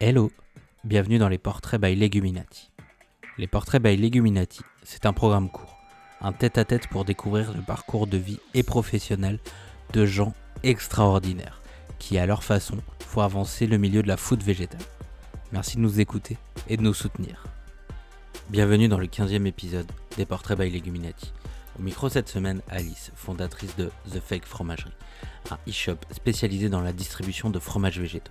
Hello, bienvenue dans les portraits by Leguminati. Les portraits by Leguminati, c'est un programme court, un tête-à-tête pour découvrir le parcours de vie et professionnel de gens extraordinaires qui, à leur façon, font avancer le milieu de la food végétale. Merci de nous écouter et de nous soutenir. Bienvenue dans le 15e épisode des portraits by Leguminati. Au micro cette semaine, Alice, fondatrice de The Fake Fromagerie, un e-shop spécialisé dans la distribution de fromages végétaux.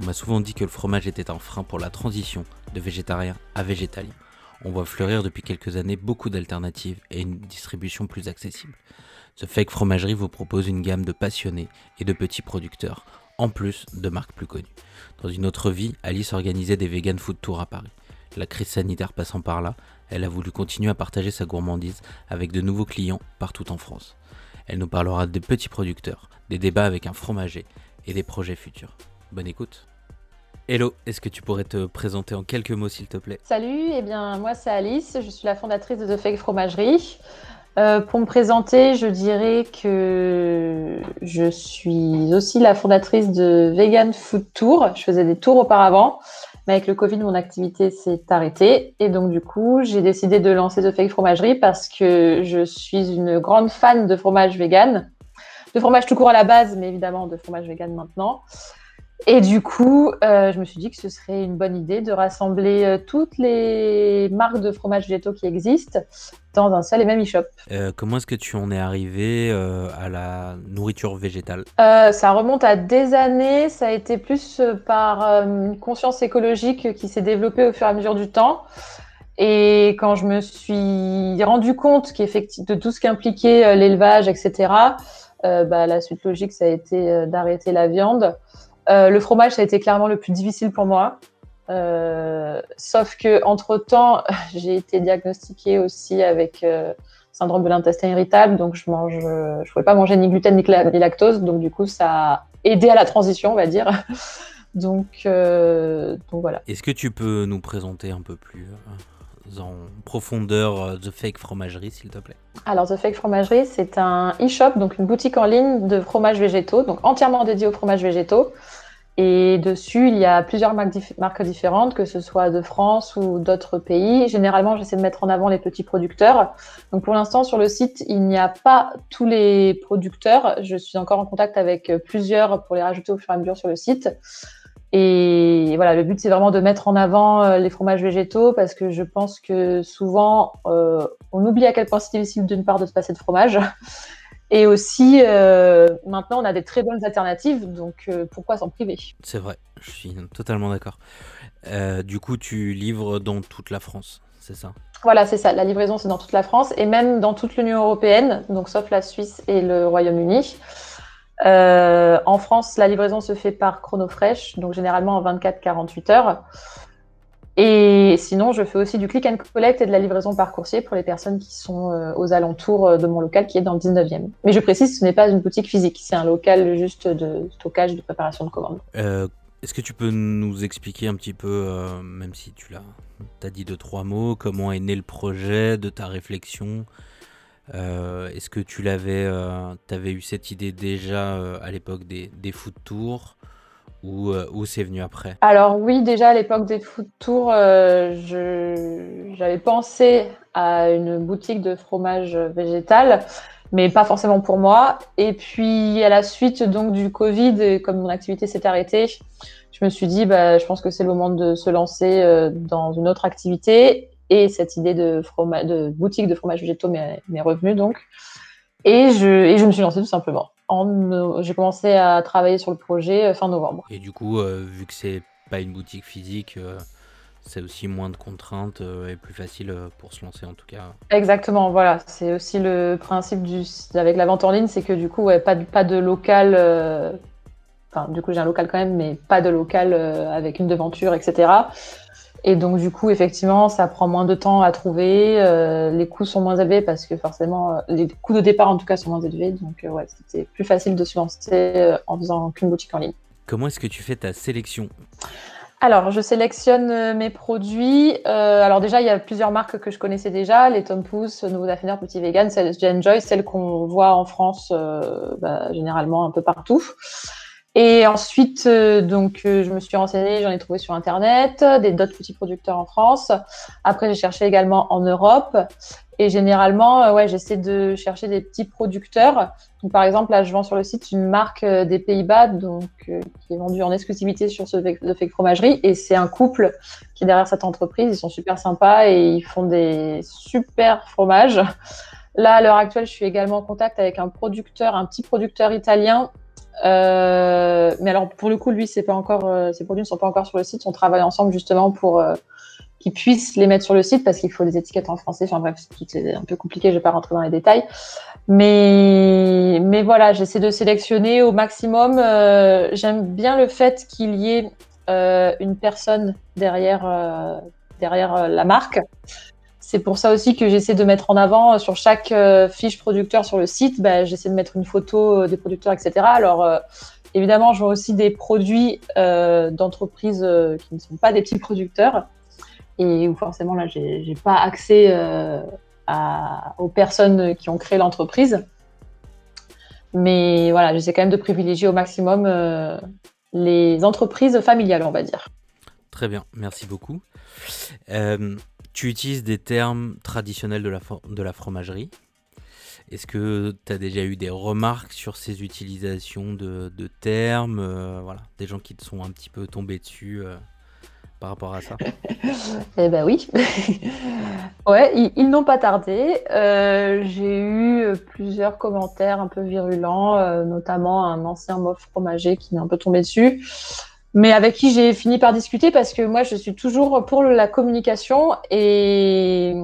On m'a souvent dit que le fromage était un frein pour la transition de végétarien à végétalien. On voit fleurir depuis quelques années beaucoup d'alternatives et une distribution plus accessible. The Fake Fromagerie vous propose une gamme de passionnés et de petits producteurs, en plus de marques plus connues. Dans une autre vie, Alice organisait des vegan food tours à Paris. La crise sanitaire passant par là, elle a voulu continuer à partager sa gourmandise avec de nouveaux clients partout en France. Elle nous parlera des petits producteurs, des débats avec un fromager et des projets futurs. Bonne écoute. Hello, est-ce que tu pourrais te présenter en quelques mots s'il te plaît? Salut, eh bien moi c'est Alice, je suis la fondatrice de The Fake Fromagerie. Euh, pour me présenter, je dirais que je suis aussi la fondatrice de Vegan Food Tour. Je faisais des tours auparavant, mais avec le Covid, mon activité s'est arrêtée. Et donc, du coup, j'ai décidé de lancer The Fake Fromagerie parce que je suis une grande fan de fromage vegan, de fromage tout court à la base, mais évidemment de fromage vegan maintenant. Et du coup, euh, je me suis dit que ce serait une bonne idée de rassembler euh, toutes les marques de fromages végétaux qui existent dans un seul et même e-shop. Euh, comment est-ce que tu en es arrivé à la nourriture végétale? Ça remonte à des années. Ça a été plus par une conscience écologique qui s'est développée au fur et à mesure du temps. Et quand je me suis rendu compte de tout ce qu'impliquait l'élevage, etc., bah, la suite logique, ça a été d'arrêter la viande. Euh, le fromage, ça a été clairement le plus difficile pour moi. Euh, sauf que entre temps, j'ai été diagnostiquée aussi avec euh, syndrome de l'intestin irritable, donc je mange, je pouvais pas manger ni gluten ni, lactose, donc du coup ça a aidé à la transition, on va dire. donc, donc voilà. Est-ce que tu peux nous présenter un peu plus en profondeur euh, The Fake Fromagerie, s'il te plaît Alors, The Fake Fromagerie, c'est un e-shop, donc une boutique en ligne de fromages végétaux, donc entièrement dédié aux fromages végétaux. Et dessus, il y a plusieurs marques, différentes, que ce soit de France ou d'autres pays. Généralement, j'essaie de mettre en avant les petits producteurs. Donc pour l'instant, sur le site, il n'y a pas tous les producteurs. Je suis encore en contact avec plusieurs pour les rajouter au fur et à mesure sur le site. Et voilà, le but, c'est vraiment de mettre en avant euh, les fromages végétaux parce que je pense que souvent, euh, on oublie à quel point c'est difficile d'une part de se passer de fromage. Et aussi, euh, maintenant, on a des très bonnes alternatives, donc pourquoi s'en priver? C'est vrai, je suis totalement d'accord. du coup, tu livres dans toute la France, c'est ça? Voilà, c'est ça. La livraison, c'est dans toute la France et même dans toute l'Union européenne, donc sauf la Suisse et le Royaume-Uni. Euh, en France, la livraison se fait par chronofresh, donc généralement en 24-48 heures. Et sinon, je fais aussi du click and collect et de la livraison par coursier pour les personnes qui sont euh, aux alentours euh, de mon local qui est dans le 19e. Mais je précise, ce n'est pas une boutique physique, c'est un local juste de stockage, de préparation de commandes. Est-ce que tu peux nous expliquer un petit peu, même si tu l'as as dit deux, trois mots, comment est né le projet de ta réflexion? Euh, est-ce que tu l'avais, euh, avais eu cette idée déjà euh, à l'époque des, des food tours ou, ou c'est venu après? Alors oui, déjà à l'époque des food tours, j'avais pensé à une boutique de fromage végétal, mais pas forcément pour moi. Et puis à la suite donc du Covid, comme mon activité s'est arrêtée, je me suis dit, bah, je pense que c'est le moment de se lancer dans une autre activité. Et cette idée de, de boutique de fromage végétaux m'est revenue donc. Et je, et je me suis lancée tout simplement. J'ai commencé à travailler sur le projet euh, fin novembre. Et du coup, euh, vu que c'est pas une boutique physique, euh, c'est aussi moins de contraintes et plus facile pour se lancer en tout cas. Exactement, voilà. C'est aussi le principe du, avec la vente en ligne, c'est que du coup, ouais, pas, de, pas de local. Enfin, du coup, j'ai un local quand même, mais pas de local avec une devanture, etc. Et donc, du coup, effectivement, ça prend moins de temps à trouver. Euh, les coûts sont moins élevés parce que forcément, euh, les coûts de départ, en tout cas, sont moins élevés. Donc, euh, ouais, c'était plus facile de se lancer en faisant qu'une boutique en ligne. Comment est-ce que tu fais ta sélection? Alors, je sélectionne mes produits. alors déjà, il y a plusieurs marques que je connaissais déjà, les Tom Pouce, Nouveau Affineur, Petit Vegan, celles Enjoy, celles qu'on voit en France bah, généralement un peu partout. Et ensuite, euh, donc, euh, je me suis renseignée, j'en ai trouvé sur Internet, des d'autres petits producteurs en France. Après, j'ai cherché également en Europe. Et généralement, euh, ouais, j'essaie de chercher des petits producteurs. Donc, par exemple, là, je vends sur le site une marque des Pays-Bas, donc qui est vendue en exclusivité sur ce de fake fromagerie. Et c'est un couple qui est derrière cette entreprise. Ils sont super sympas et ils font des super fromages. Là, à l'heure actuelle, je suis également en contact avec un producteur, un petit producteur italien euh, mais alors pour le coup, lui, c'est pas encore, euh, ses produits ne sont pas encore sur le site. On travaille ensemble justement pour euh, qu'ils puissent les mettre sur le site parce qu'il faut des étiquettes en français. Enfin bref, c'est un peu compliqué. Je vais pas rentrer dans les détails. Mais mais voilà, j'essaie de sélectionner au maximum. J'aime bien le fait qu'il y ait une personne derrière derrière la marque. C'est pour ça aussi que j'essaie de mettre en avant euh, sur chaque euh, fiche producteur sur le site, bah, j'essaie de mettre une photo euh, des producteurs, etc. Alors, évidemment, je vois aussi des produits d'entreprises qui ne sont pas des petits producteurs et où forcément, là, j'ai pas accès aux personnes qui ont créé l'entreprise. Mais voilà, j'essaie quand même de privilégier au maximum les entreprises familiales, on va dire. Très bien, merci beaucoup. Tu utilises des termes traditionnels de la, de la fromagerie. Est-ce que tu as déjà eu des remarques sur ces utilisations de, termes euh, voilà, Des gens qui te sont un petit peu tombés dessus euh, par rapport à ça? Eh ben oui. ouais, ils, n'ont pas tardé. Euh, j'ai eu plusieurs commentaires un peu virulents, notamment un ancien mof fromager qui m'est un peu tombé dessus mais avec qui j'ai fini par discuter parce que moi, je suis toujours pour la communication et,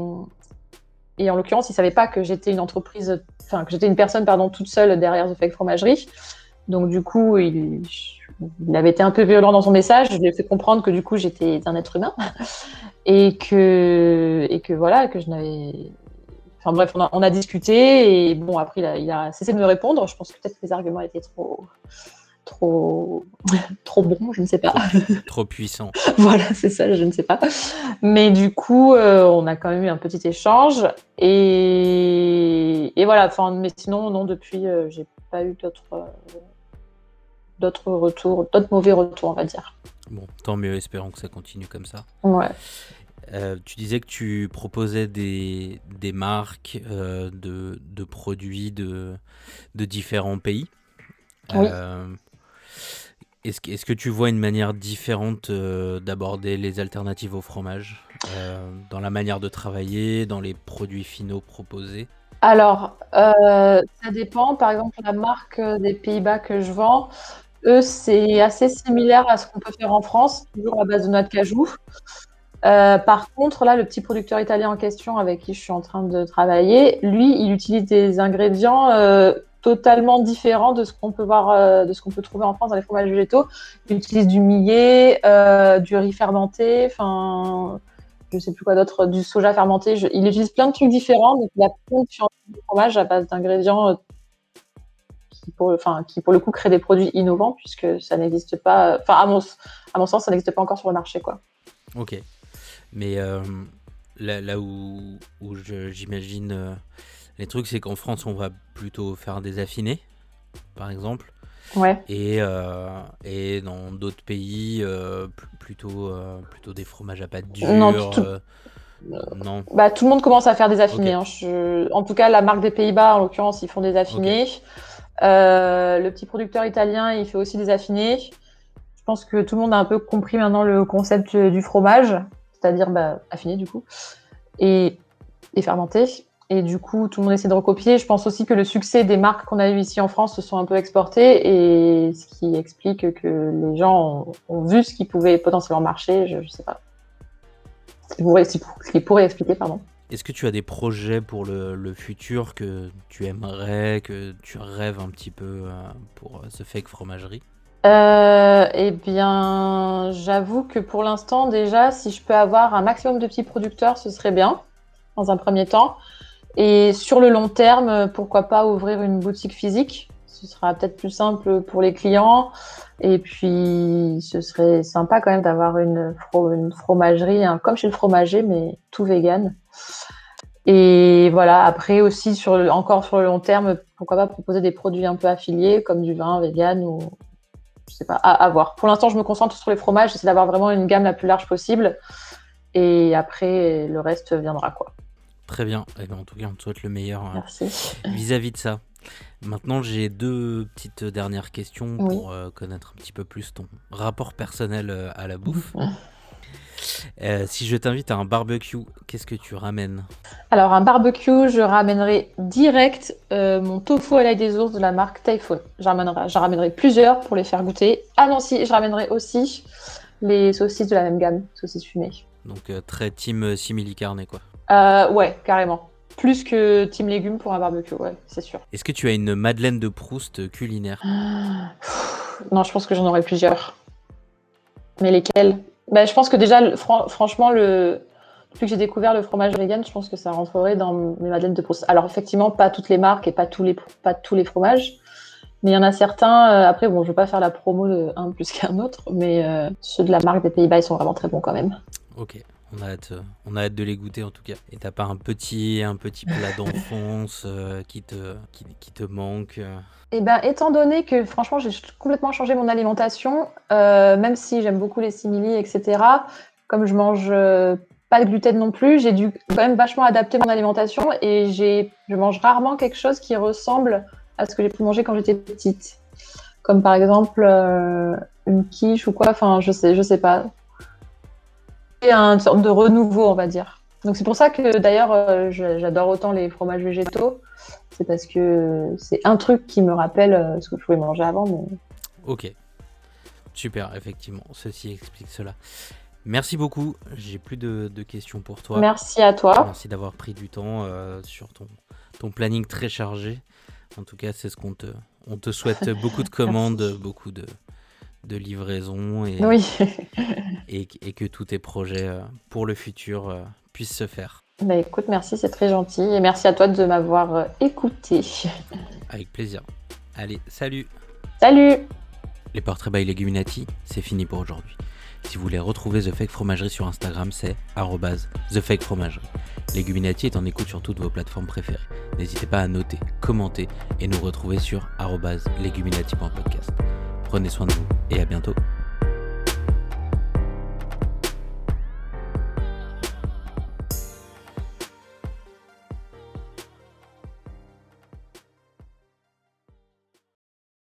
et en l'occurrence, il ne savait pas que j'étais une entreprise, enfin, que j'étais une personne, pardon, toute seule derrière The Fake Fromagerie. Donc, du coup, il, avait été un peu violent dans son message. Je lui ai fait comprendre que, du coup, j'étais un être humain et que, et que voilà, que je n'avais. Enfin, bref, on a, discuté et bon, après, il a, il a cessé de me répondre. Je pense que peut-être que les arguments étaient trop trop, trop bon, je ne sais pas. Trop puissant. voilà, c'est ça, je ne sais pas. Mais du coup, euh, on a quand même eu un petit échange. Et, et voilà, enfin, mais sinon, non, depuis, euh, j'ai pas eu d'autres euh, d'autres retours, d'autres mauvais retours, on va dire. Bon, tant mieux, espérons que ça continue comme ça. Ouais. tu disais que tu proposais des, des marques de, de, produits de, de différents pays. Oui. Est-ce que, tu vois une manière différente euh, d'aborder les alternatives au fromage euh, dans la manière de travailler, dans les produits finaux proposés? Alors, euh, ça dépend. Par exemple, la marque des Pays-Bas que je vends, eux, c'est assez similaire à ce qu'on peut faire en France, toujours à base de noix de cajou. par contre, là, le petit producteur italien en question avec qui je suis en train de travailler, lui, il utilise des ingrédients totalement différent de ce qu'on peut voir, euh, de ce qu'on peut trouver en France dans les fromages végétaux. Ils utilisent du millet, euh, du riz fermenté, enfin, je sais plus quoi d'autre, du soja fermenté. Je, il utilise plein de trucs différents. Donc, la production du fromage à base d'ingrédients euh, qui, pour, enfin, qui, pour le coup, créent des produits innovants puisque ça n'existe pas. Enfin, à mon, à mon sens, ça n'existe pas encore sur le marché, quoi. Ok, mais là, là, où, où j'imagine les trucs, c'est qu'en France, on va plutôt faire des affinés, par exemple. Ouais. Et, euh, et dans d'autres pays, euh, plutôt, euh, plutôt des fromages à pâte dure. Non, tout... non. Bah, tout le monde commence à faire des affinés. Hein. En tout cas, la marque des Pays-Bas, en l'occurrence, ils font des affinés. le petit producteur italien, il fait aussi des affinés. Je pense que tout le monde a un peu compris maintenant le concept du fromage, c'est-à-dire bah, affiné du coup, et, et fermenté. Et du coup, tout le monde essaie de recopier. Je pense aussi que le succès des marques qu'on a eu ici en France se sont un peu exportées et ce qui explique que les gens ont, vu ce qui pouvait potentiellement marcher. Je ne sais pas. Ce qui, pourrait, ce qui pourrait expliquer, pardon. Est-ce que tu as des projets pour le, futur que tu aimerais, que tu rêves un petit peu euh, pour euh, ce fake fromagerie? Euh, Eh bien, j'avoue que pour l'instant, déjà, si je peux avoir un maximum de petits producteurs, ce serait bien, dans un premier temps. Et sur le long terme, pourquoi pas ouvrir une boutique physique? Ce sera peut-être plus simple pour les clients. Et puis, ce serait sympa quand même d'avoir une, fromagerie, hein, comme chez le fromager, mais tout vegan. Et voilà, après aussi, encore sur le long terme, pourquoi pas proposer des produits un peu affiliés, comme du vin vegan ou, je sais pas, à, voir. Pour l'instant, je me concentre sur les fromages, j'essaie d'avoir vraiment une gamme la plus large possible. Et après, le reste viendra quoi. Très bien. Et eh ben, en tout cas, on te souhaite le meilleur hein, vis-à-vis de ça. Maintenant, j'ai deux petites dernières questions pour euh, connaître un petit peu plus ton rapport personnel euh, à la bouffe. Euh, si je t'invite à un barbecue, qu'est-ce que tu ramènes? Alors, un barbecue, je ramènerai direct mon tofu à l'ail des ours de la marque Typhoon. J'en ramènerai, plusieurs pour les faire goûter. Ah non, si, je ramènerai aussi les saucisses de la même gamme, saucisses fumées. Donc, très team simili carne, quoi. Ouais, carrément. Plus que Team Légumes pour un barbecue, ouais, c'est sûr. Est-ce que tu as une Madeleine de Proust culinaire? Non, je pense que j'en aurais plusieurs. Mais lesquelles? Bah, Je pense que déjà, franchement, le... depuis que j'ai découvert le fromage vegan, je pense que ça rentrerait dans mes Madeleines de Proust. Alors, effectivement, pas toutes les marques et pas tous les, pas tous les fromages. Mais il y en a certains, euh, après, bon, je ne veux pas faire la promo d'un plus qu'un autre, mais euh, ceux de la marque des Pays-Bas, ils sont vraiment très bons quand même. Ok. On a hâte, on a hâte de les goûter en tout cas. Et t'as pas un petit, un petit plat d'enfance euh, qui, te, qui, te manque euh Eh ben, étant donné que franchement j'ai complètement changé mon alimentation, euh, même si j'aime beaucoup les simili, etc. Comme je mange pas de gluten non plus, j'ai dû quand même vachement adapter mon alimentation et j'ai, je mange rarement quelque chose qui ressemble à ce que j'ai pu manger quand j'étais petite. Comme par exemple une quiche ou quoi. Enfin, je sais, je sais pas une sorte de renouveau, on va dire. Donc c'est pour ça que d'ailleurs euh, j'adore autant les fromages végétaux. C'est parce que c'est un truc qui me rappelle euh, ce que je pouvais manger avant. Ok, super, effectivement, ceci explique cela. Merci beaucoup, j'ai plus de, questions pour toi. Merci à toi. Merci d'avoir pris du temps euh, sur ton, ton planning très chargé. En tout cas, c'est ce qu'on te, on te souhaite beaucoup de commandes, beaucoup de, de livraison et, et, que tous tes projets euh, pour le futur euh, puissent se faire. Bah écoute, merci, c'est très gentil. Et merci à toi de m'avoir euh, écouté. Avec plaisir. Allez, salut Salut Les portraits by Leguminati, c'est fini pour aujourd'hui. Si vous voulez retrouver The Fake Fromagerie sur Instagram, c'est The Fake Fromagerie. Leguminati est en écoute sur toutes vos plateformes préférées. N'hésitez pas à noter, commenter et nous retrouver sur leguminati.podcast. Prenez soin de vous et à bientôt.